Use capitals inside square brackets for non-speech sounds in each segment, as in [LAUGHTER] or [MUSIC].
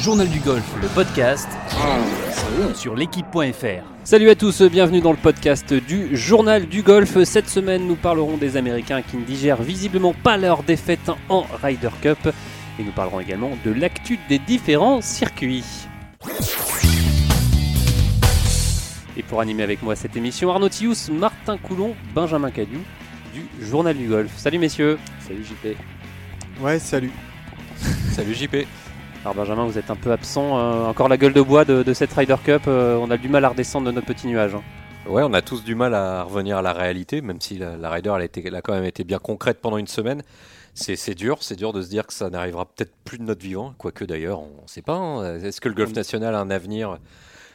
Journal du golf, le podcast sur l'équipe.fr. Salut à tous, bienvenue dans le podcast du Journal du golf. Cette semaine, nous parlerons des Américains qui ne digèrent visiblement pas leur défaite en Ryder Cup. Et nous parlerons également de l'actu des différents circuits. Et pour animer avec moi cette émission, Arnaud Tius, Martin Coulon, Benjamin Cadieu du Journal du Golf. Salut messieurs. Salut JP. Ouais, salut. [LAUGHS] Salut JP. Alors Benjamin, vous êtes un peu absent. euh, encore la gueule de bois de, de cette Ryder Cup. euh, on a du mal à redescendre de notre petit nuage. hein. Ouais, on a tous du mal à revenir à la réalité, même si la, la Ryder elle a, été- elle a quand même été bien concrète pendant une semaine. C'est c'est dur, c'est dur de se dire que ça n'arrivera peut-être plus de notre vivant, quoique d'ailleurs, on ne sait pas. hein. Est-ce que le golf national a un avenir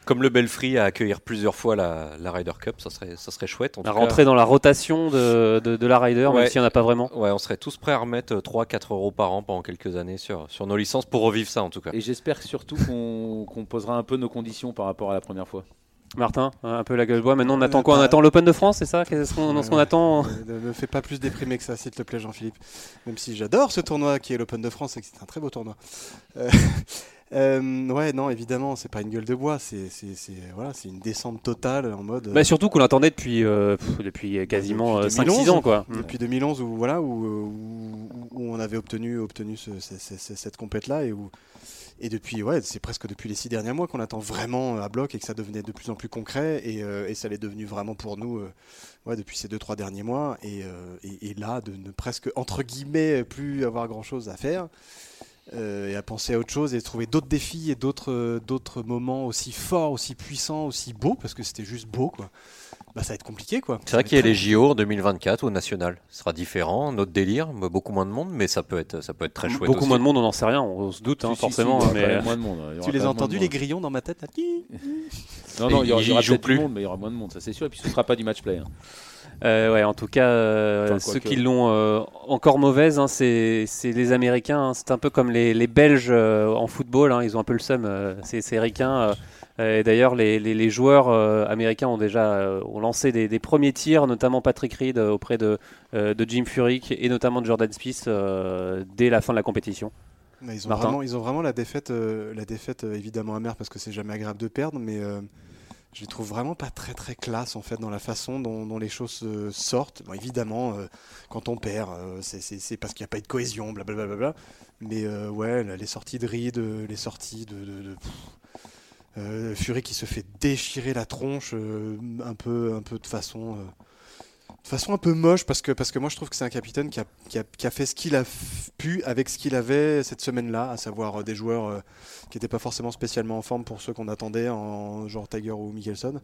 comme le Belfry à accueillir plusieurs fois la, la Ryder Cup Ça serait, ça serait chouette. En À tout cas. rentrer dans la rotation de, de- de la Ryder, même Ouais. s'il n'y en a pas vraiment. Ouais, on serait tous prêts à remettre 3-4 euros par an pendant quelques années sur, sur nos licences pour revivre ça en tout cas. Et j'espère surtout qu'on [LAUGHS] qu'on posera un peu nos conditions par rapport à la première fois. Martin, un peu la gueule de bois. Maintenant, on attend Euh, quoi On bah- attend l'Open de France, c'est ça? Qu'est-ce qu'on Ouais, qu'on ouais. attend? Ne me fais pas plus déprimer que ça, s'il te plaît, Jean-Philippe. Même si j'adore ce tournoi qui est l'Open de France et que c'est un très beau tournoi. Euh, euh, ouais, non, évidemment, c'est pas une gueule de bois, c'est voilà, c'est une descente totale en mode. euh, bah, Surtout qu'on l'attendait depuis, euh, pff, depuis quasiment Depuis 5-6 2011, ans. quoi. depuis 2011 où voilà où, euh, où, où on avait obtenu obtenu ce- ce- ce- ce- cette compète là et où et depuis ouais c'est presque depuis les six derniers mois qu'on attend vraiment à bloc et que ça devenait de plus en plus concret et, euh, et ça l'est devenu vraiment pour nous euh, ouais, depuis ces deux trois derniers mois et, euh, et- et là de ne presque entre guillemets plus avoir grand chose à faire euh, et à penser à autre chose et trouver d'autres défis et d'autres euh, d'autres moments aussi forts aussi puissants aussi beaux parce que c'était juste beau quoi bah ça va être compliqué quoi C'est vrai qu'il y a les JO en 2024 au national. Ce sera différent, notre délire, beaucoup moins de monde, mais ça peut être, ça peut être très chouette. Beaucoup aussi. moins de monde, on n'en sait rien, on se doute hein, Si, si, forcément. si, il y aura mais... moins de monde. Tu les as entendus les grillons dans ma tête là [LAUGHS] Non, non, il y aura, il y aura plus. monde, mais il y aura moins de monde, ça c'est sûr. Et puis ce sera pas du match play. hein. Euh, ouais, en tout cas, euh, Enfin, ceux qui l'ont euh, encore mauvaise, hein, c'est c'est les Américains. hein. C'est un peu comme les, les Belges euh, en football. hein. Ils ont un peu le seum. euh, euh. Euh, et D'ailleurs, les, les- les joueurs euh, américains ont déjà euh, ont lancé des, des premiers tirs, notamment Patrick Reed euh, auprès de, euh, de Jim Furyk et notamment de Jordan Spieth euh, dès la fin de la compétition. Mais ils, ont vraiment, ils ont vraiment la défaite, euh, la défaite euh, évidemment amère parce que c'est jamais agréable de perdre, mais euh, je les trouve vraiment pas très très classe en fait dans la façon dont, les choses euh, sortent. Bon, évidemment, euh, quand on perd, euh, c'est- parce qu'il n'y a pas eu de cohésion, blablabla. Bla, bla, bla. mais ouais, les sorties de euh, les sorties de, de, Fury qui se fait déchirer la tronche un peu, un peu de façon. De façon un peu moche parce que, parce que moi je trouve que c'est un capitaine qui a, qui a, qui a fait ce qu'il a pu avec ce qu'il avait cette semaine-là, à savoir euh, des joueurs euh, qui n'étaient pas forcément spécialement en forme pour ceux qu'on attendait, en genre Tiger ou Mickelson,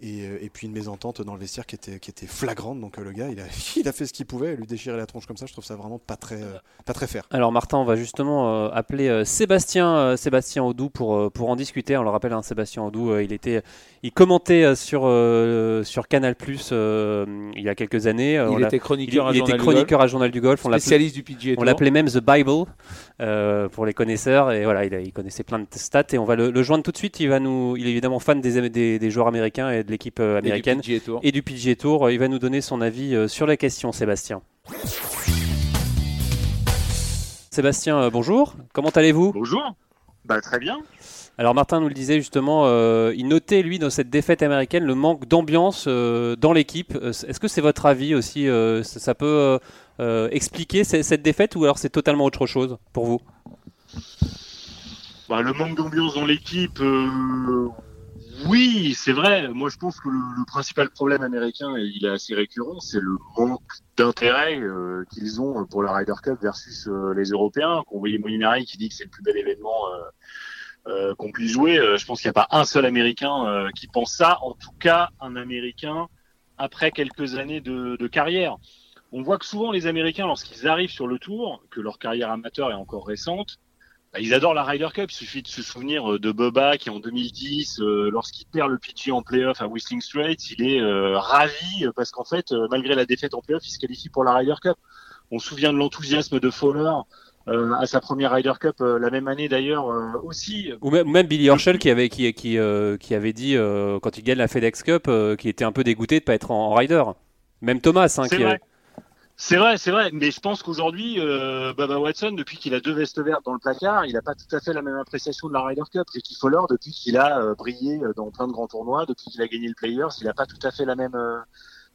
et, euh, et puis une mésentente dans le vestiaire qui était, qui était flagrante. Donc le gars, [LAUGHS] il a, fait ce qu'il pouvait, lui déchirer la tronche comme ça, je trouve ça vraiment pas très, pas très fair. Alors Martin, on va justement appeler Sébastien, Sébastien Audou pour, pour en discuter. On le rappelle, hein, Sébastien Audou, il était, il commentait sur, sur Canal Plus il y a quelques années. Euh, on Il était il- chroniqueur à il était Journal du chroniqueur à Journal du Golf. On spécialiste du PGA on Tour. l'appelait même The Bible euh, pour les connaisseurs. Et voilà, il, a- il connaissait plein de stats. Et on va le, le joindre tout de suite. Il, va nous, il est évidemment fan des, des, des joueurs américains et de l'équipe euh, Et du américaine PGA Tour. et du PGA Tour. Il va nous donner son avis sur la question, Sébastien. Sébastien, bonjour. Comment allez-vous? Bonjour. Bah, très bien. Alors Martin nous le disait justement, euh, il notait lui dans cette défaite américaine le manque d'ambiance euh, dans l'équipe. Euh, Est-ce que c'est votre avis aussi ça, peut expliquer ce- cette défaite ou alors c'est totalement autre chose pour vous? Bah, le manque d'ambiance dans l'équipe, oui, c'est vrai. Moi, je pense que le, principal problème américain, et il est assez récurrent, c'est le manque d'intérêt qu'ils ont pour la Ryder Cup versus les Européens. Qu'on voyait Molinari qui dit que c'est le plus bel événement euh, qu'on puisse jouer. Euh, je pense qu'il n'y a pas un seul Américain euh, qui pense ça. En tout cas, un Américain après quelques années de, de carrière. On voit que souvent les Américains, lorsqu'ils arrivent sur le tour, que leur carrière amateur est encore récente, bah, ils adorent la Ryder Cup. Il suffit de se souvenir euh, de Bubba qui en 2010, euh, lorsqu'il perd le PG en playoff à Whistling Straits, il est euh, ravi parce qu'en fait, euh, malgré la défaite en playoff, il se qualifie pour la Ryder Cup. On se souvient de l'enthousiasme de Fowler à sa première Ryder Cup euh, la même année d'ailleurs euh, aussi. Ou même, Billy Horschel qui avait, qui, qui, euh, qui avait dit euh, quand il gagne la FedEx Cup euh, qu'il était un peu dégoûté de ne pas être en, en rider. Même Thomas, hein, C'est vrai. C'est vrai, c'est vrai, mais je pense qu'aujourd'hui, euh, Baba Watson, depuis qu'il a deux vestes vertes dans le placard, il n'a pas tout à fait la même appréciation de la Ryder Cup. Ricky Fowler, depuis qu'il a euh, brillé euh, dans plein de grands tournois, depuis qu'il a gagné le Players, il n'a pas tout à fait la même euh, euh,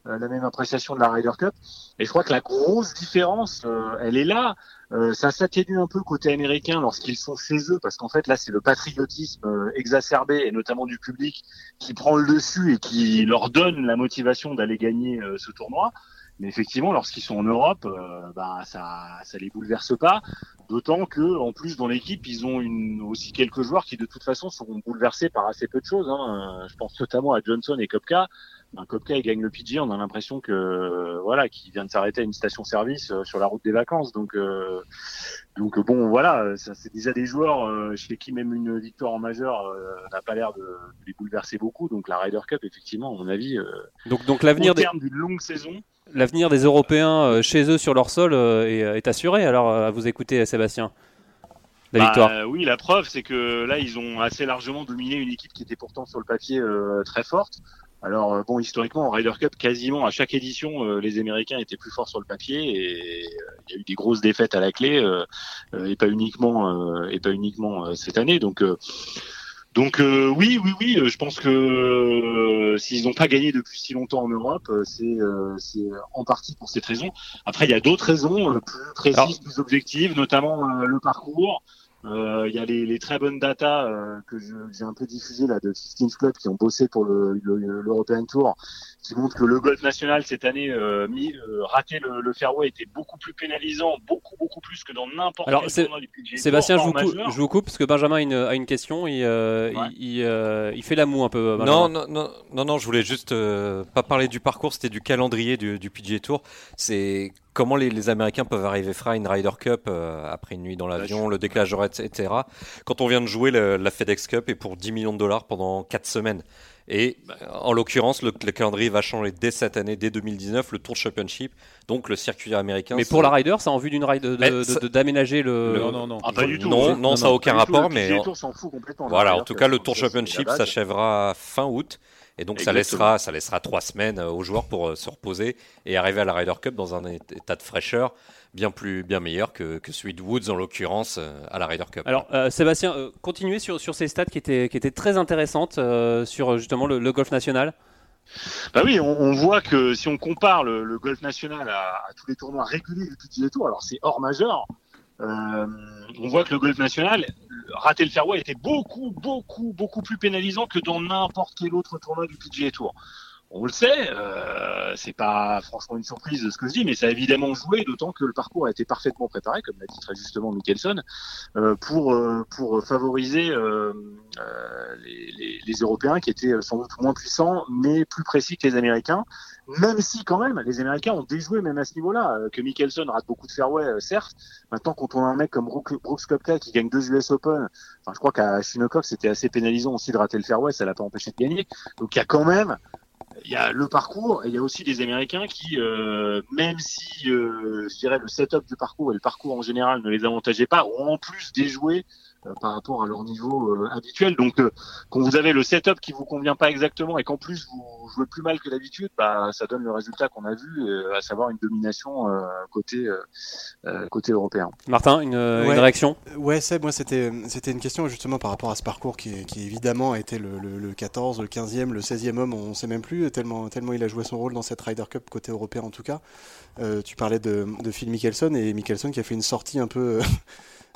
la même appréciation de la Ryder Cup. Et je crois que la grosse différence, euh, elle est là. Euh, ça s'atténue un peu côté américain lorsqu'ils sont chez eux, parce qu'en fait là, c'est le patriotisme euh, exacerbé et notamment du public qui prend le dessus et qui leur donne la motivation d'aller gagner euh, ce tournoi. Mais effectivement, lorsqu'ils sont en Europe, euh, bah, ça, ça les bouleverse pas. D'autant que, en plus, dans l'équipe, ils ont une, aussi quelques joueurs qui, de toute façon, seront bouleversés par assez peu de choses. Hein. Euh, Je pense notamment à Johnson et Kopka. Un Kopka, il gagne le PG, on a l'impression que, euh, voilà, qu'il vient de s'arrêter à une station-service euh, sur la route des vacances. Donc, euh, donc bon, voilà, ça, c'est déjà des joueurs euh, chez qui même une victoire en majeur euh, n'a pas l'air de, de les bouleverser beaucoup. Donc, la Ryder Cup, effectivement, à mon avis, euh, Donc, donc l'avenir des, d'une longue saison, l'avenir des Européens euh, chez eux sur leur sol euh, est, est assuré. Alors, à vous écouter, Sébastien. La Bah, victoire. euh, oui, la preuve, c'est que là, ils ont assez largement dominé une équipe qui était pourtant sur le papier euh, très forte. Alors euh, bon, historiquement, en Ryder Cup, quasiment à chaque édition, euh, les Américains étaient plus forts sur le papier et euh, il y a eu des grosses défaites à la clé euh, et pas uniquement euh, et pas uniquement euh, cette année. Donc euh, donc euh, oui, oui, oui, je pense que euh, s'ils n'ont pas gagné depuis si longtemps en Europe, c'est euh, c'est en partie pour cette raison. Après, il y a d'autres raisons euh, plus précises, plus objectives, notamment euh, le parcours. Euh, Il y a les, les très bonnes datas euh, que j'ai un peu diffusées là de 15 Club qui ont bossé pour le le- l'European Tour, qui montrent que le golf national cette année euh, mis, euh, rater le, le fairway était beaucoup plus pénalisant, beaucoup beaucoup plus que dans n'importe Alors, quel tournoi du PGA Tour, Sébastien, je vous, coupe, majeur. je vous coupe parce que Benjamin a une, a une question. Il, euh, Ouais. il, il, euh, il fait la moue un peu. Benjamin. Non, non, non, non, non, je voulais juste euh, pas parler du parcours, c'était du calendrier du, du PGA Tour. C'est comment les, les Américains peuvent arriver frais à une Ryder Cup euh, après une nuit dans l'avion, le décalage horaire, etc. Quand on vient de jouer le- la FedEx Cup et pour 10 millions de dollars pendant 4 semaines. Et euh, en l'occurrence, le, le calendrier va changer dès cette année, dès 2019, le Tour Championship, donc le circuit américain. Mais pour la Ryder, c'est en vue d'une ça- de- d'aménager le. Non, non, non. Ah, pas du tout. Non, ça n'a aucun tout, rapport, le mais Tour s'en fout complètement. Voilà, Ryder en tout cas, le Tour ça, Championship s'achèvera fin août. Et donc, ça laissera, ça laissera trois semaines euh, aux joueurs pour euh, se reposer et arriver à la Ryder Cup dans un état de fraîcheur bien plus, bien meilleur que, que celui de Woods, en l'occurrence, euh, à la Ryder Cup. Alors, euh, Sébastien, euh, continuez sur, sur ces stats qui étaient, qui étaient très intéressantes euh, sur justement le, le golf national. Bah oui, on, on voit que si on compare le, le golf national à, à tous les tournois réguliers du PGA Tour, alors c'est hors majeur, on voit que le golf national, rater le fairway était beaucoup, beaucoup, beaucoup plus pénalisant que dans n'importe quel autre tournoi du PGA Tour. On le sait, euh, c'est pas franchement une surprise de ce que je dis, mais ça a évidemment joué, d'autant que le parcours a été parfaitement préparé, comme l'a dit très justement Mickelson, euh, pour euh, pour favoriser euh, euh, les, les, les Européens qui étaient sans doute moins puissants, mais plus précis que les Américains. Même si quand même, les Américains ont déjoué même à ce niveau-là, que Mickelson rate beaucoup de fairway, certes. Maintenant, quand on a un mec comme Brooks Koepka qui gagne deux US Open, enfin, je crois qu'à Shinnecock c'était assez pénalisant aussi de rater le fairway, ça l'a pas empêché de gagner. Donc il y a quand même il y a le parcours et il y a aussi des Américains qui, euh, même si euh, je dirais le setup du parcours et le parcours en général ne les avantageait pas, ont en plus déjoué par rapport à leur niveau euh, habituel. Donc, euh, quand vous avez le setup qui vous convient pas exactement et qu'en plus vous jouez plus mal que d'habitude, bah, ça donne le résultat qu'on a vu, euh, à savoir une domination euh, côté euh, euh, côté européen. Martin, une, réaction? Ouais, Seb, moi c'était c'était une question justement par rapport à ce parcours qui, qui évidemment a été le, le, le 14, le 15e, le 16e homme, on sait même plus, tellement, tellement il a joué son rôle dans cette Ryder Cup côté européen en tout cas. Euh, tu parlais de, de Phil Mickelson et Mickelson qui a fait une sortie un peu,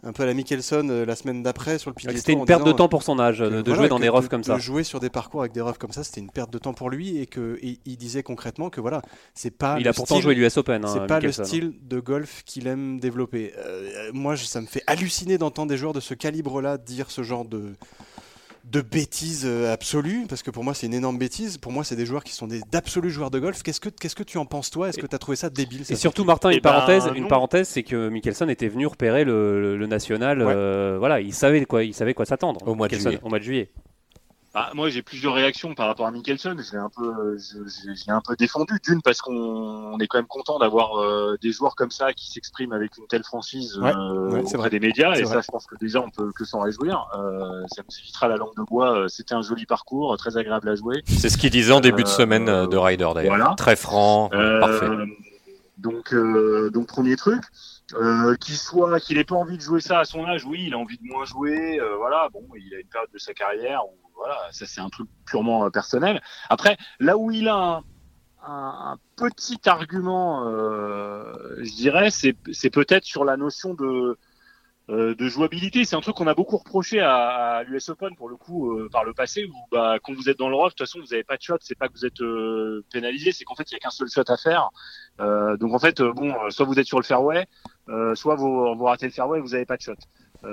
un peu à la Mickelson euh, la semaine d'après sur le PGA C'était une perte de temps pour son âge, que de, voilà, jouer dans des roughs de- comme ça. De jouer sur des parcours avec des roughs comme ça, c'était une perte de temps pour lui et que et il disait concrètement que voilà, c'est pas Il a pourtant style- joué l'US Open. hein, c'est pas Mickelson. le style de golf qu'il aime développer. Euh, moi, ça me fait halluciner d'entendre des joueurs de ce calibre-là dire ce genre de de bêtises euh, absolues, parce que pour moi c'est une énorme bêtise. Pour moi, c'est des joueurs qui sont des d'absolus joueurs de golf. Qu'est-ce que qu'est-ce que tu en penses toi? Est-ce que tu as trouvé ça débile Et surtout, Martin, une Eh ben, une parenthèse, c'est que Mickelson était venu repérer le, le- le national. Ouais. euh, voilà, il savait quoi, il savait quoi s'attendre. Au mois de Mickelson, juillet. Au mois de juillet. Bah, moi, j'ai plusieurs réactions par rapport à Mickelson. Je l'ai un peu, l'ai un peu défendu. D'une parce qu'on on est quand même content d'avoir euh, des joueurs comme ça qui s'expriment avec une telle franchise Ouais, euh, ouais, auprès vrai. des médias. Et vrai. ça, je pense que déjà, on peut que s'en réjouir. Euh, ça nous évitera la langue de bois. C'était un joli parcours, très agréable à jouer. C'est ce qu'il disait en début de semaine de Ryder, d'ailleurs. voilà. Très franc, Euh, parfait. Donc, euh, donc premier truc, euh, qu'il soit, qu'il ait pas envie de jouer ça à son âge, oui, il a envie de moins jouer, euh, voilà. Bon, il a une période de sa carrière où, voilà, ça c'est un truc purement euh, personnel. Après, là où il a un, petit argument, euh, je dirais, c'est, peut-être sur la notion de euh, de jouabilité. C'est un truc qu'on a beaucoup reproché à, l'US Open pour le coup par le passé où bah, quand vous êtes dans le rough, de toute façon vous n'avez pas de shot, c'est pas que vous êtes pénalisé, c'est qu'en fait il y a qu'un seul shot à faire. Donc en fait bon, soit vous êtes sur le fairway, soit vous, vous ratez le fairway, et vous n'avez pas de shot.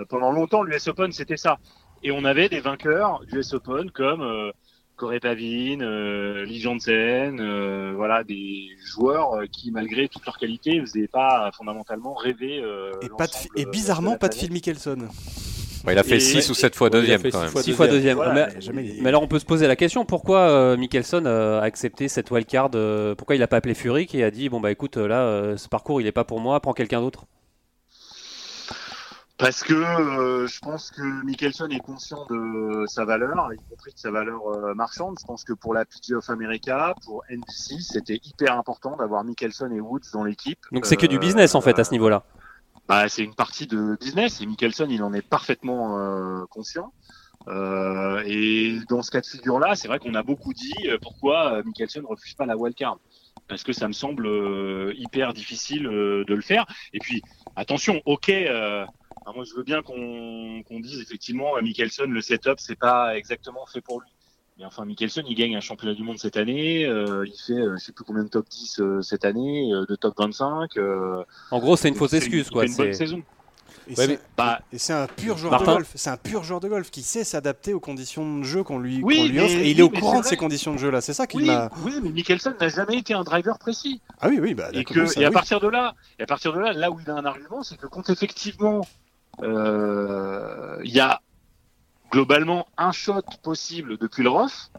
Pendant longtemps l'US Open c'était ça. Et on avait des vainqueurs du US Open comme euh, Corey Pavin, euh, Lee Jansen, euh, voilà des joueurs euh, qui malgré toute leur qualité ne faisaient pas fondamentalement rêver. euh, Et, pas de, l'ensemble, et bizarrement, pas de. Phil Mickelson. Ouais, il a fait Et- 6 ou 7 fois deuxième quand même. fois 6 fois deuxième. Voilà, mais, Jamais- mais alors on peut se poser la question pourquoi euh, Mickelson euh, a accepté cette wildcard euh, Pourquoi il a pas appelé Furyk et a dit bon bah écoute là euh, ce parcours il est pas pour moi, prends quelqu'un d'autre? Parce que euh, je pense que Mickelson est conscient de sa valeur, y compris de sa valeur euh, marchande. Je pense que pour la PGA of America, pour NBC, c'était hyper important d'avoir Mickelson et Woods dans l'équipe. Donc c'est que du Euh, business en fait à ce niveau-là. Bah, c'est une partie de business et Mickelson, il en est parfaitement euh, conscient. Euh, et dans ce cas de figure-là, c'est vrai qu'on a beaucoup dit euh, pourquoi euh, Mickelson refuse pas la wildcard. Parce que ça me semble euh, hyper difficile euh, de le faire. Et puis, attention, ok, euh, alors moi je veux bien qu'on qu'on dise effectivement à Mickelson, le setup, c'est pas exactement fait pour lui. Mais enfin, Mickelson, il gagne un championnat du monde cette année, euh, il fait euh, je sais plus combien de top 10 euh, cette année, euh, de top 25. euh, En gros c'est une fausse c'est- excuse quoi. fait une bonne c'est- saison. Et Ouais, c'est- mais- Bah, et c'est un pur joueur Martin de golf. C'est un pur joueur de golf qui sait s'adapter aux conditions de jeu qu'on lui, Oui, qu'on lui mais- offre. Et il oui, est au courant c'est de ces conditions de jeu là. C'est ça qui Oui, m'a. oui, mais Mickelson n'a jamais été un driver précis. Ah oui, oui, bah Et, d'accord, que, ça, et à oui. partir de là, et à partir de là, là où il a un argument, c'est que quand effectivement euh, il y a globalement un shot possible depuis le rough,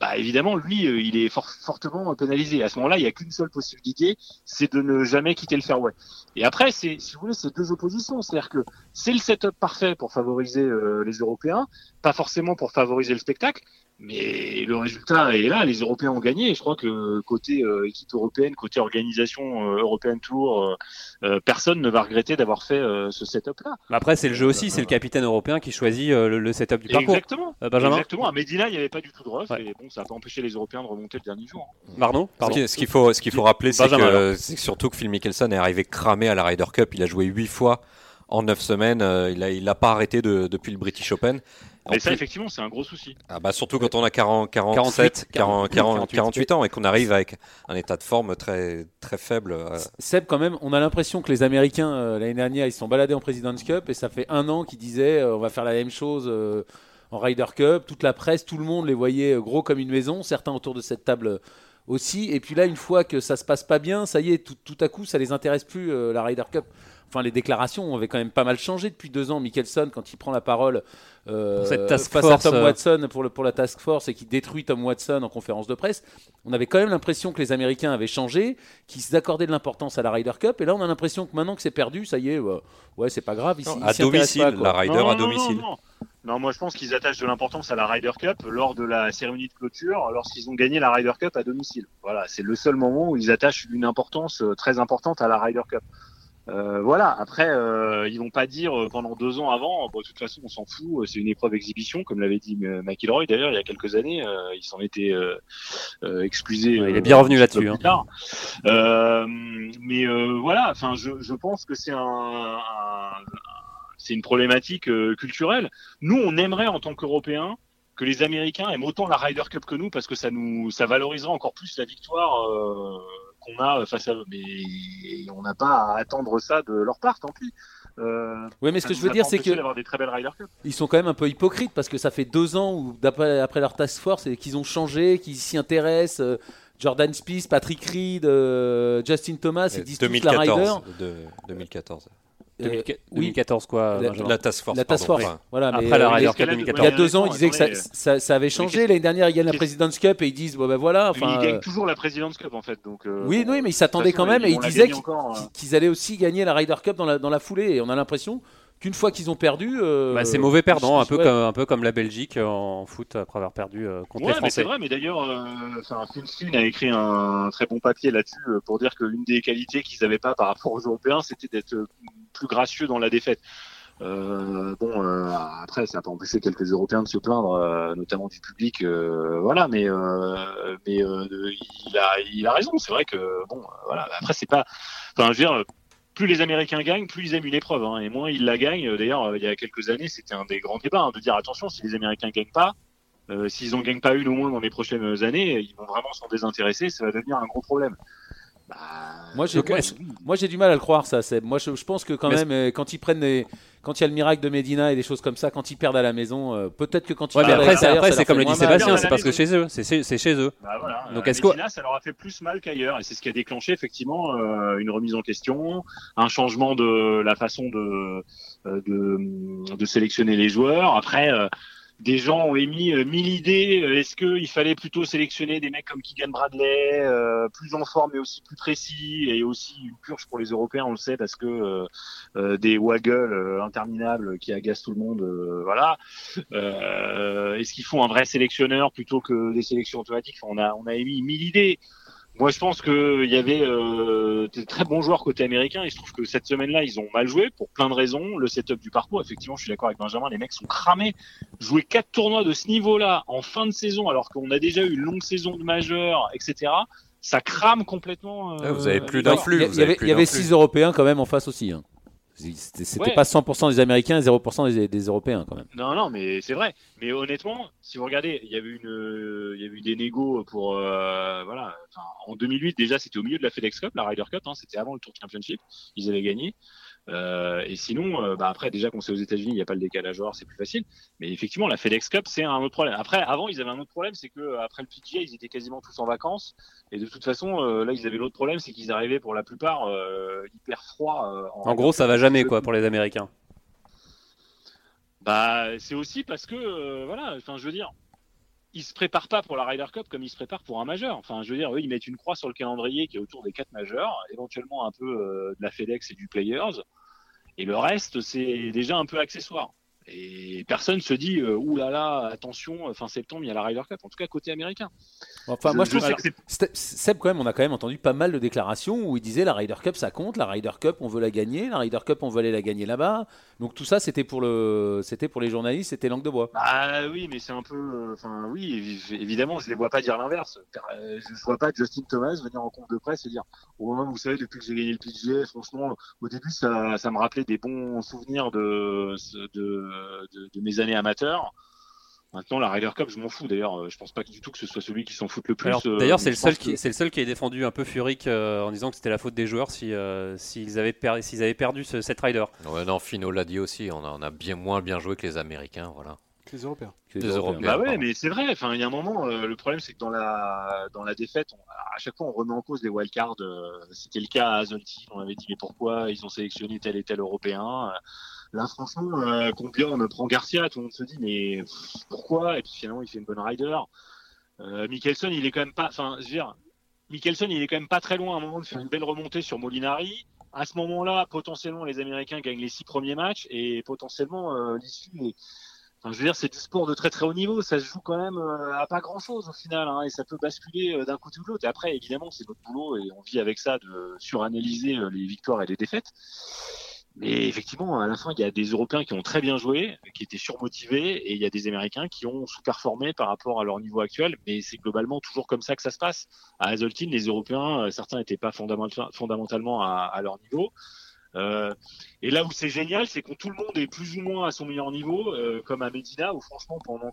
bah évidemment lui, euh, il est fort- fortement pénalisé. À ce moment-là, il n'y a qu'une seule possibilité, c'est de ne jamais quitter le fairway. Et après, c'est, si vous voulez, c'est deux oppositions, c'est-à-dire que c'est le setup parfait pour favoriser euh, les Européens, pas forcément pour favoriser le spectacle. Mais le résultat est là, les Européens ont gagné. Et je crois que côté euh, équipe européenne, côté organisation euh, européenne Tour, euh, personne ne va regretter d'avoir fait euh, ce setup-là. Mais Après c'est le jeu aussi, c'est le capitaine européen qui choisit euh, le, le setup du parcours. Exactement. Euh, Benjamin Exactement. À Medina, il n'y avait pas du tout de rough. Ouais. Et bon, ça n'a pas empêché les Européens de remonter le dernier jour. Marno Ce Pardon. qui- ce qu'il faut, ce qu'il faut rappeler, c'est que, surtout que Phil Mickelson est arrivé cramé à la Ryder Cup. Il a joué 8 fois en 9 semaines. Euh, il a, il a pas arrêté de- depuis le British Open. En Mais ça, plus- effectivement, c'est un gros souci. ah bah surtout quand on a 40, 47, 40, 40, 48 ans et qu'on arrive avec un état de forme très, très faible. euh, Seb, quand même, on a l'impression que les Américains, euh, l'année dernière, ils se sont baladés en President's Cup et ça fait un an qu'ils disaient euh, on va faire la même chose euh, en Ryder Cup. Toute la presse, tout le monde les voyait gros comme une maison, certains autour de cette table aussi. Et puis là, une fois que ça se passe pas bien, ça y est, tout, tout à coup, ça les intéresse plus, la Ryder Cup. Enfin, les déclarations avaient quand même pas mal changé depuis deux ans. Mickelson, quand il prend la parole euh, Pour cette task face force, à Tom euh, Watson pour, le, pour la task force et qui détruit Tom Watson en conférence de presse, on avait quand même l'impression que les Américains avaient changé, qu'ils s'accordaient de l'importance à la Ryder Cup. Et là, on a l'impression que maintenant que c'est perdu, ça y est, ouais, ouais, c'est pas grave. Ici, non, à domicile, pas, la Ryder Non, à non, domicile. Non, non. Non, moi je pense qu'ils attachent de l'importance à la Ryder Cup lors de la cérémonie de clôture, lorsqu'ils ont gagné la Ryder Cup à domicile. Voilà, c'est le seul moment où ils attachent une importance euh, très importante à la Ryder Cup. Euh, voilà. Après, euh, ils vont pas dire euh, pendant deux ans avant. Bon, de toute façon, on s'en fout. euh, C'est une épreuve exhibition, comme l'avait dit euh, McIlroy d'ailleurs il y a quelques années. euh, il s'en était euh, euh, excusé. Ouais, il euh, est bien revenu là-dessus. Euh, mais euh, voilà. Enfin, je, je pense que c'est un, un- c'est une problématique euh, culturelle. Nous, on aimerait en tant qu'Européens que les Américains aiment autant la Ryder Cup que nous parce que ça nous ça valorisera encore plus la victoire euh, qu'on a face à eux. Mais on n'a pas à attendre ça de leur part, tant pis. Euh, Oui, mais ce que je veux a dire, c'est que d'avoir des très belles Ryder Cup. ils sont quand même un peu hypocrites parce que ça fait deux ans où, d'après après leur task force, et qu'ils ont changé, qu'ils s'y intéressent. euh, Jordan Spieth, Patrick Reed, euh, Justin Thomas, ils disent tous la Ryder. 2014. de- 2014. Euh, 2004 oui. 2014 quoi La- La task force. la task pardon. force. Enfin, Voilà, Après mais la Ryder Cup Cup de- 2014. Il y a deux ans, ils disaient que ça, Attendez. ça- ça avait changé. L'année dernière, ils gagnent la President's Cup et ils disent ben voilà. Enfin, ils gagnent euh, toujours la President's Cup en fait. Donc, euh, oui, oui, mais ils s'attendaient quand même et ils disaient euh. qu'ils allaient aussi gagner la Ryder Cup dans la, dans la foulée. Et on a l'impression qu'une fois qu'ils ont perdu. euh, Bah, c'est mauvais perdant, un peu, ouais. comme, un peu comme la Belgique en foot après avoir perdu euh, contre Ouais, les mais c'est Français. vrai, mais d'ailleurs, euh, a écrit un très bon papier là-dessus euh, pour dire que l'une des qualités qu'ils n'avaient pas par rapport aux Européens, c'était d'être euh, plus gracieux dans la défaite. Euh, bon, euh, après, ça n'a pas empêché quelques Européens de se plaindre, euh, notamment du public, euh, voilà. Mais, euh, mais euh, il a, il a raison. C'est vrai que bon, euh, voilà. Après, c'est pas, enfin, je veux dire, plus les Américains gagnent, plus ils aiment une épreuve, hein, et moins ils la gagnent. D'ailleurs, euh, il y a quelques années, c'était un des grands débats hein, de dire attention, si les Américains gagnent pas, euh, s'ils en gagnent pas une au moins dans les prochaines années, ils vont vraiment s'en désintéresser, ça va devenir un gros problème. Bah, Moi, j'ai Donc, moi, est-ce- moi, j'ai du mal à le croire, ça. Seb. Moi, je, je pense que quand Mais même, euh, quand ils prennent les- quand il y a le miracle de Medina et des choses comme ça, quand ils perdent à la maison, euh, peut-être que quand ils Ouais, mais perdent à après, c'est, l'extérieur, après, c'est comme le dit. Sébastien, c'est parce que chez eux, c'est, c'est- c'est chez eux. Bah voilà. Donc, Euh, est-ce que- Medina, ça leur a fait plus mal qu'ailleurs, et c'est ce qui a déclenché effectivement euh, une remise en question, un changement de la façon de euh, de, de sélectionner les joueurs. Après, euh, des gens ont émis euh, mille idées. Euh, Est-ce qu'il fallait plutôt sélectionner des mecs comme Keegan Bradley, euh, plus en forme mais aussi plus précis, et aussi une purge pour les Européens, on le sait, parce que euh, euh, des waggles euh, interminables qui agacent tout le monde, voilà. Est-ce qu'il faut un vrai sélectionneur plutôt que des sélections automatiques? Enfin, On a on a émis mille idées. Moi, je pense qu'il y avait euh, des très bons joueurs côté américain. Il se trouve que cette semaine-là, ils ont mal joué pour plein de raisons. Le setup du parcours, effectivement, je suis d'accord avec Benjamin, les mecs sont cramés. Jouer quatre tournois de ce niveau-là en fin de saison, alors qu'on a déjà eu une longue saison de majeur, etc., ça crame complètement. euh, Ouais, vous avez plus les d'un joueurs. flux. Il y, avait, avez plus il y avait d'un flux. 6 Européens quand même en face aussi. hein. C'était Ouais. pas 100% des Américains et 0% des, des Européens quand même. Non, non, mais c'est vrai. Mais honnêtement, si vous regardez, il y avait une, euh, il y avait eu des négos pour, euh, voilà. Enfin, en 2008 déjà, c'était au milieu de la FedEx Cup, la Ryder Cup. Hein, c'était avant le Tour Championship. Ils avaient gagné. Euh, et sinon, euh, bah après, déjà qu'on sait aux États-Unis, il n'y a pas le décalage horaire, c'est plus facile. Mais effectivement, la FedEx Cup, c'est un autre problème. Après, avant, ils avaient un autre problème, c'est que euh, après le PGA, ils étaient quasiment tous en vacances. Et de toute façon, euh, là, ils avaient l'autre problème, c'est qu'ils arrivaient pour la plupart hyper froids. euh, En gros, ça va jamais, quoi, pour les Américains. Bah, c'est aussi parce que, voilà, enfin, je veux dire, ils se préparent pas pour la Ryder Cup comme ils se préparent pour un majeur. Enfin, je veux dire, eux, ils mettent une croix sur le calendrier qui est autour des quatre majeurs, éventuellement un peu euh, de la FedEx et du Players, et le reste, c'est déjà un peu accessoire. Et personne se dit, euh, ouh là là, attention, fin septembre, il y a la Ryder Cup, en tout cas côté américain. Enfin, moi, je trouve que c'est Seb, quand même, on a quand même entendu pas mal de déclarations où il disait la Ryder Cup ça compte, la Ryder Cup on veut la gagner, la Ryder Cup on veut aller la gagner là-bas. Donc tout ça c'était pour le, c'était pour les journalistes, c'était langue de bois. Bah oui, mais c'est un peu. Enfin, oui, évi- évidemment, je les vois pas dire l'inverse. Euh, Je vois pas Justin Thomas venir en conf de presse et dire Au moment, vous savez, depuis que j'ai gagné le PGA, franchement, au début, ça, ça me rappelait des bons souvenirs de, de, de, de mes années amateurs. Maintenant, la Ryder Cup, je m'en fous. D'ailleurs, euh, je pense pas du tout que ce soit celui qui s'en foute le plus. Euh, d'ailleurs, c'est le seul qui, que- c'est le seul qui est défendu un peu furique euh, en disant que c'était la faute des joueurs si euh, s'ils avaient, per- s'ils avaient perdu ce, cette rider. Ouais, non, Fino l'a dit aussi. On a, on a bien moins bien joué que les Américains. Voilà. Les Européens. Que Les Européens. Bah ouais, mais c'est vrai. Enfin, il y a un moment, euh, le problème, c'est que dans la dans la défaite, on- à chaque fois, on remet en cause les wildcards. euh, C'était le cas à Azolti. On avait dit mais pourquoi ils ont sélectionné tel et tel Européen. Là, franchement, euh, combien on prend Garcia, tout le monde se dit mais pourquoi? Et puis finalement, il fait une bonne rider. Euh, il est quand même pas. Enfin, je il est quand même pas très loin à un moment de faire une belle remontée sur Molinari. À ce moment-là, potentiellement, les Américains gagnent les six premiers matchs et potentiellement euh, l'issue est Enfin, je veux dire, c'est du sport de très très haut niveau. Ça se joue quand même euh, à pas grand chose au final, hein, et ça peut basculer euh, d'un côté ou de l'autre. Et après, évidemment, c'est notre boulot et on vit avec ça de suranalyser les victoires et les défaites. Mais effectivement, à la fin, il y a des Européens qui ont très bien joué, qui étaient surmotivés, et il y a des Américains qui ont sous-performé par rapport à leur niveau actuel. Mais c'est globalement toujours comme ça que ça se passe. À Hazeltine, les Européens, euh, certains n'étaient pas fondamental- fondamentalement à, leur niveau. Euh, et là où c'est génial, c'est quand tout le monde est plus ou moins à son meilleur niveau, euh, comme à Medina, où franchement, pendant,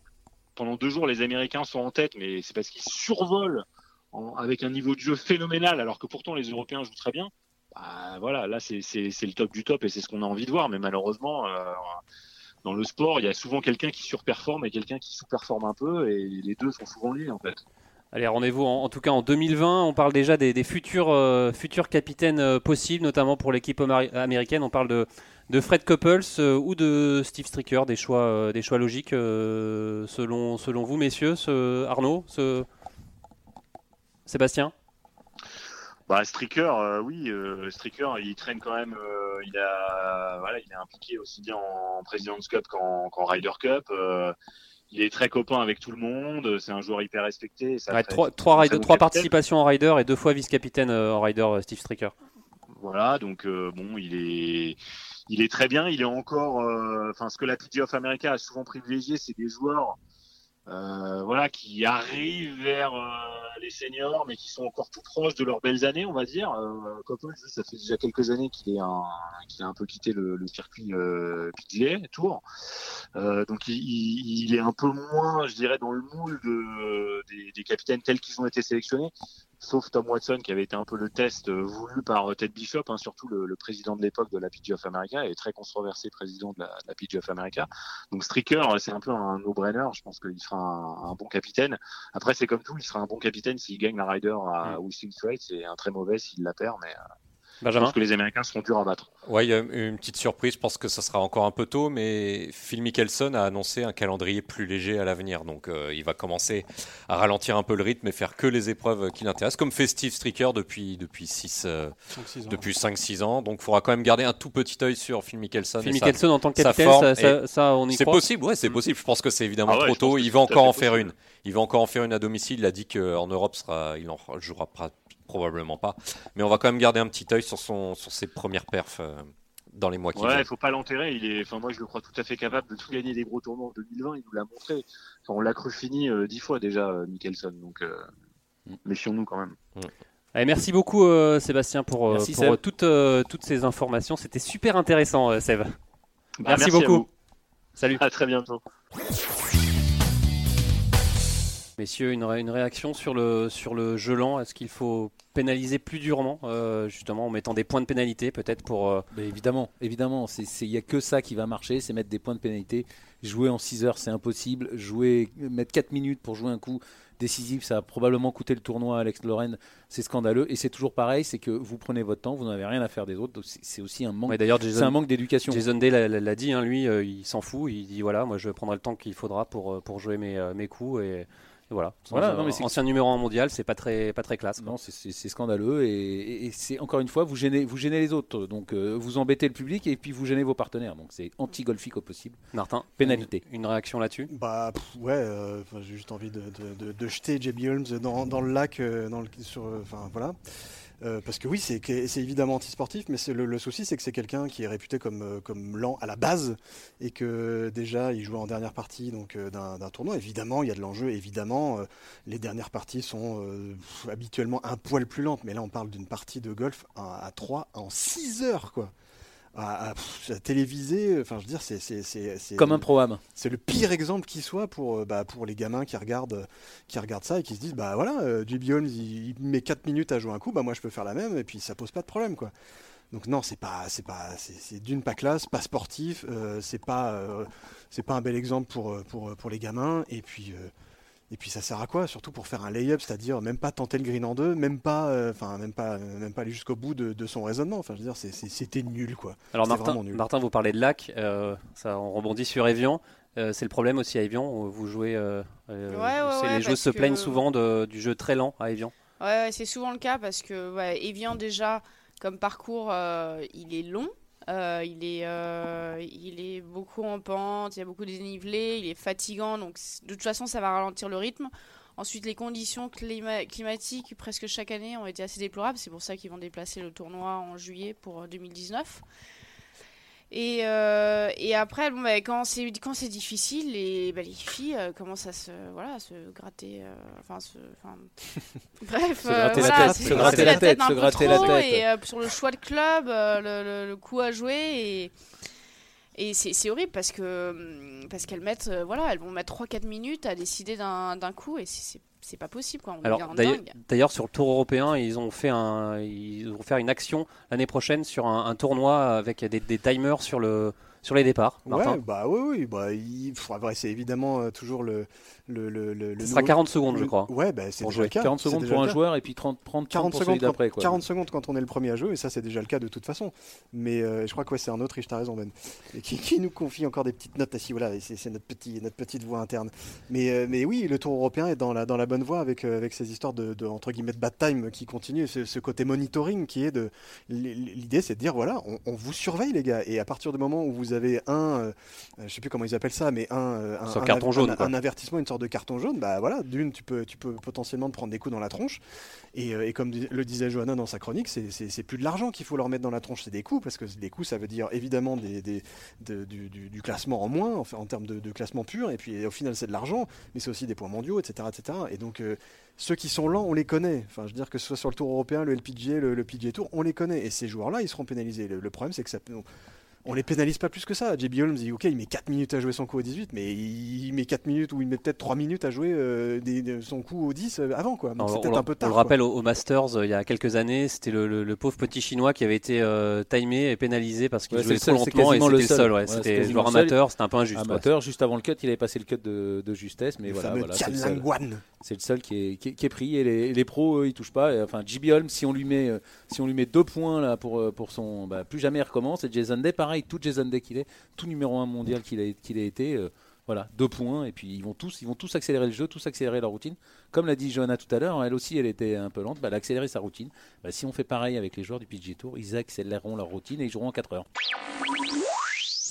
pendant deux jours, les Américains sont en tête, mais c'est parce qu'ils survolent en- avec un niveau de jeu phénoménal, alors que pourtant les Européens jouent très bien. Bah, voilà, là, c'est le top du top et c'est ce qu'on a envie de voir. Mais malheureusement, euh, dans le sport, il y a souvent quelqu'un qui surperforme et quelqu'un qui sous-performe un peu, et les deux sont souvent liés, en fait. Allez, rendez-vous en, tout cas en 2020. On parle déjà des, futurs, euh, futurs capitaines euh, possibles, notamment pour l'équipe américaine. On parle de, Fred Couples ou de Steve Stricker, des choix, des choix logiques selon, selon vous, messieurs. Arnaud, ce... Sébastien? Bah, Stricker, euh, oui, euh, Stricker, il traîne quand même euh, il, a, voilà, il est impliqué aussi bien en President's Cup qu'en Ryder Cup. Euh, il est très copain avec tout le monde. C'est un joueur hyper respecté. Ça trois, trois, trois participations en Ryder et deux fois vice-capitaine en Ryder, Steve Stricker. Voilà, donc bon, il est, il est très bien. Il est encore, enfin, ce que la PGA of America a souvent privilégié, c'est des joueurs euh, voilà, qui arrivent vers euh, les seniors, mais qui sont encore tout proches de leurs belles années, on va dire. Euh, ça fait déjà quelques années qu'il est un, qu'il a un peu quitté le, circuit euh, Tour, euh, donc il, il, est un peu moins, je dirais, dans le moule de, des, des capitaines tels qu'ils ont été sélectionnés sauf Tom Watson qui avait été un peu le test euh, voulu par euh, Ted Bishop, hein, surtout le, président de l'époque de la PGA of America, et très controversé président de la, de la PGA of America. Donc Stricker, c'est un peu un no-brainer. Je pense qu'il sera un, bon capitaine. Après, c'est comme tout, il sera un bon capitaine s'il gagne la Ryder à mm. Whistling Straits, c'est un très mauvais s'il la perd, mais euh, je pense que les Américains seront durs à battre. A une petite surprise. Je pense que ça sera encore un peu tôt, mais Phil Mickelson a annoncé un calendrier plus léger à l'avenir. Donc, euh, il va commencer à ralentir un peu le rythme et faire que les épreuves qui l'intéressent, comme fait Steve Stricker depuis depuis 6 euh, 5-6 ans. Donc, il faudra quand même garder un tout petit œil sur Phil Mickelson. Phil Mickelson en tant que capitaine, ça, ça, on y C'est possible, ouais, c'est mm. possible. Je pense que c'est évidemment ah trop tôt. Il va encore en faire une. Il va encore en faire une à domicile. Il a dit qu'en Europe, sera, il en jouera probablement pas. Mais on va quand même garder un petit œil sur, son, sur ses premières perfs euh, dans les mois qui viennent. Ouais, il faut pas l'enterrer. Il est, enfin moi je le crois tout à fait capable de tout gagner des gros tournois en 2020. Il nous l'a montré. on l'a cru fini euh, dix fois déjà, euh, Mickelson. Donc mm. méfions-nous quand même. Mm. Allez, merci beaucoup Sébastien pour, pour toutes, toutes ces informations. C'était super intéressant, Seb. Bah, merci, beaucoup. Salut. À très bientôt. Messieurs, une, une, réaction sur le, sur le jeu lent? Est-ce qu'il faut pénaliser plus durement, euh, justement, en mettant des points de pénalité peut-être pour... Euh, évidemment, évidemment. Il n'y a que ça qui va marcher, c'est mettre des points de pénalité. Jouer en 6 heures, c'est impossible. Jouer, mettre 4 minutes pour jouer un coup décisif, ça a probablement coûté le tournoi à Alex Lorraine. C'est scandaleux. Et c'est toujours pareil, c'est que vous prenez votre temps, vous n'avez rien à faire des autres. C'est aussi un manque, d'ailleurs, un manque d'éducation. Jason Day l'a dit, hein, lui, euh, il s'en fout. Il dit, voilà, moi je prendrai le temps qu'il faudra pour, pour jouer mes, mes coups. Et voilà. voilà non, mais ancien numéro 1 mondial, c'est pas très, pas très classe. Non, c'est scandaleux et, c'est encore une fois, vous gênez, vous gênez les autres. Donc euh, vous embêtez le public et puis vous gênez vos partenaires. Donc c'est anti-golfique au possible. Martin, pénalité. Une, réaction là-dessus? Bah ouais, euh, j'ai juste envie de, de, de, jeter JB Holmes dans, dans le lac, euh, dans le, sur, enfin voilà. Euh, parce que oui, c'est évidemment antisportif, mais le, le, souci, c'est que c'est quelqu'un qui est réputé comme, euh, comme lent à la base, et que déjà, il joue en dernière partie euh, d'un tournoi. Évidemment, il y a de l'enjeu, évidemment, les dernières parties sont habituellement un poil plus lentes, mais là, on parle d'une partie de golf à, à 3 en 6 heures, quoi à, téléviser. Enfin, je veux dire, c'est comme un programme. C'est le pire exemple qui soit pour euh, bah, pour les gamins qui regardent qui regardent ça et qui se disent bah voilà, euh, Holmes il, met 4 minutes à jouer un coup, bah moi je peux faire la même et puis ça pose pas de problème quoi. Donc non, c'est pas c'est pas c'est d'une pas classe, pas sportif, euh, c'est pas euh, c'est pas un bel exemple pour pour pour les gamins et puis et puis ça sert à quoi? Surtout pour faire un lay-up, c'est-à-dire même pas tenter le green en deux, même pas, euh, enfin même pas, même pas aller jusqu'au bout de, son raisonnement. Enfin, je veux dire, c'était nul quoi. Alors Martin, Martin, vous parlez de lac, euh, ça on rebondit sur Evian. Euh, c'est le problème aussi à Evian. Vous jouez, les joueurs se plaignent souvent du jeu très lent à Evian. Ouais, c'est souvent le cas parce que Evian déjà comme parcours, il est long. Euh, il, est, euh, il est beaucoup en pente, il y a beaucoup de dénivelé, il est fatigant, donc de toute façon ça va ralentir le rythme. Ensuite, les conditions climatiques presque chaque année ont été assez déplorables, c'est pour ça qu'ils vont déplacer le tournoi en juillet pour 2019. Et, euh, et après, bon, bah, quand c'est quand c'est difficile, les, bah, les filles euh, commencent à se voilà se gratter, euh, enfin se, [LAUGHS] bref, se gratter la tête, se gratter la tête, se gratter la tête. Et sur le choix de club, le, le, coup à jouer et et c'est horrible parce que parce qu'elles mettent voilà, elles vont mettre 3-4 minutes à décider d'un coup et c'est c'est pas possible. Quoi. d'ailleurs, sur le Tour européen, ils ont fait un, ils vont faire une action l'année prochaine sur un, tournoi avec des, timers sur le sur les départs. Martin. Ouais, bah oui, oui, bah, il... c'est évidemment euh, toujours le. Le, le, le Ce sera 40 secondes, je crois. Ouais, bah, c'est déjà le cas. 40 secondes pour un joueur et puis 30, 30, 40 pour secondes d'après. 40 secondes quand on est le premier à jouer, et ça, c'est déjà le cas de toute façon. Mais euh, je crois que ouais, c'est un autre, t'as raison, Ben, qui, qui, nous confie encore des petites notes. Ah, voilà, c'est notre, petit, notre petite voix interne. Mais, euh, mais oui, le tour européen est dans la, dans la bonne voie avec, avec ces histoires de, de, entre guillemets, de bad time qui continuent, ce, ce côté monitoring qui est de. L'idée, c'est de dire voilà, on, on, vous surveille, les gars, et à partir du moment où vous avez un euh, je sais plus comment ils appellent ça, mais un, euh, un, carton jaune, un, avertissement, une sorte de carton jaune, bah voilà, d'une, tu peux, tu peux potentiellement te prendre des coups dans la tronche. Et, euh, comme le disait Johanna dans sa chronique, c'est plus de l'argent qu'il faut leur mettre dans la tronche, c'est des coups, parce que des coups, ça veut dire évidemment du, classement en moins, en, en termes de, classement pur, et puis au final, c'est de l'argent, mais c'est aussi des points mondiaux, etc. etc. Et donc, ceux qui sont lents, on les connaît. Enfin, je veux dire que ce soit sur le Tour européen, le LPGA, le, le Tour, on les connaît. Et ces joueurs-là, ils seront pénalisés. Le, le problème, c'est que ça on les pénalise pas plus que ça. JB Holmes, il, ok, il met 4 minutes à jouer son coup au 18, mais il met 4 minutes ou il met peut-être 3 minutes à jouer euh, des, son coup au 10 euh, avant. Quoi. Donc c'est un peu tard. On le rappelle au, Masters, euh, il y a quelques années, c'était le, le, pauvre petit chinois qui avait été euh, timé et pénalisé parce qu'il ouais, jouait trop lentement et c'était le seul. Ouais, c'était joueur amateur, c'était un peu injuste. Amateur, juste avant le cut, il avait passé le cut de, de justesse, mais le voilà. voilà c'est le seul qui est, qui, qui est, pris et les, les pros, eux, ils touchent pas. Et, enfin, JB Holmes, si on lui met, si on lui met deux points là pour, pour son, bah, plus jamais il recommence. Et Jason Day, pareil, tout Jason Day qui tout numéro 1 mondial qu'il a, qu'il a été. Euh, voilà, deux points, et puis ils vont tous, ils vont tous accélérer le jeu, tous accélérer leur routine. Comme l'a dit Johanna tout à l'heure, elle aussi, elle était un peu lente, bah, elle a accéléré sa routine. Bah, si on fait pareil avec les joueurs du PG Tour, ils accéléreront leur routine et ils joueront en 4 heures.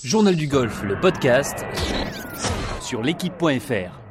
Journal du golf, le podcast sur l'équipe.fr.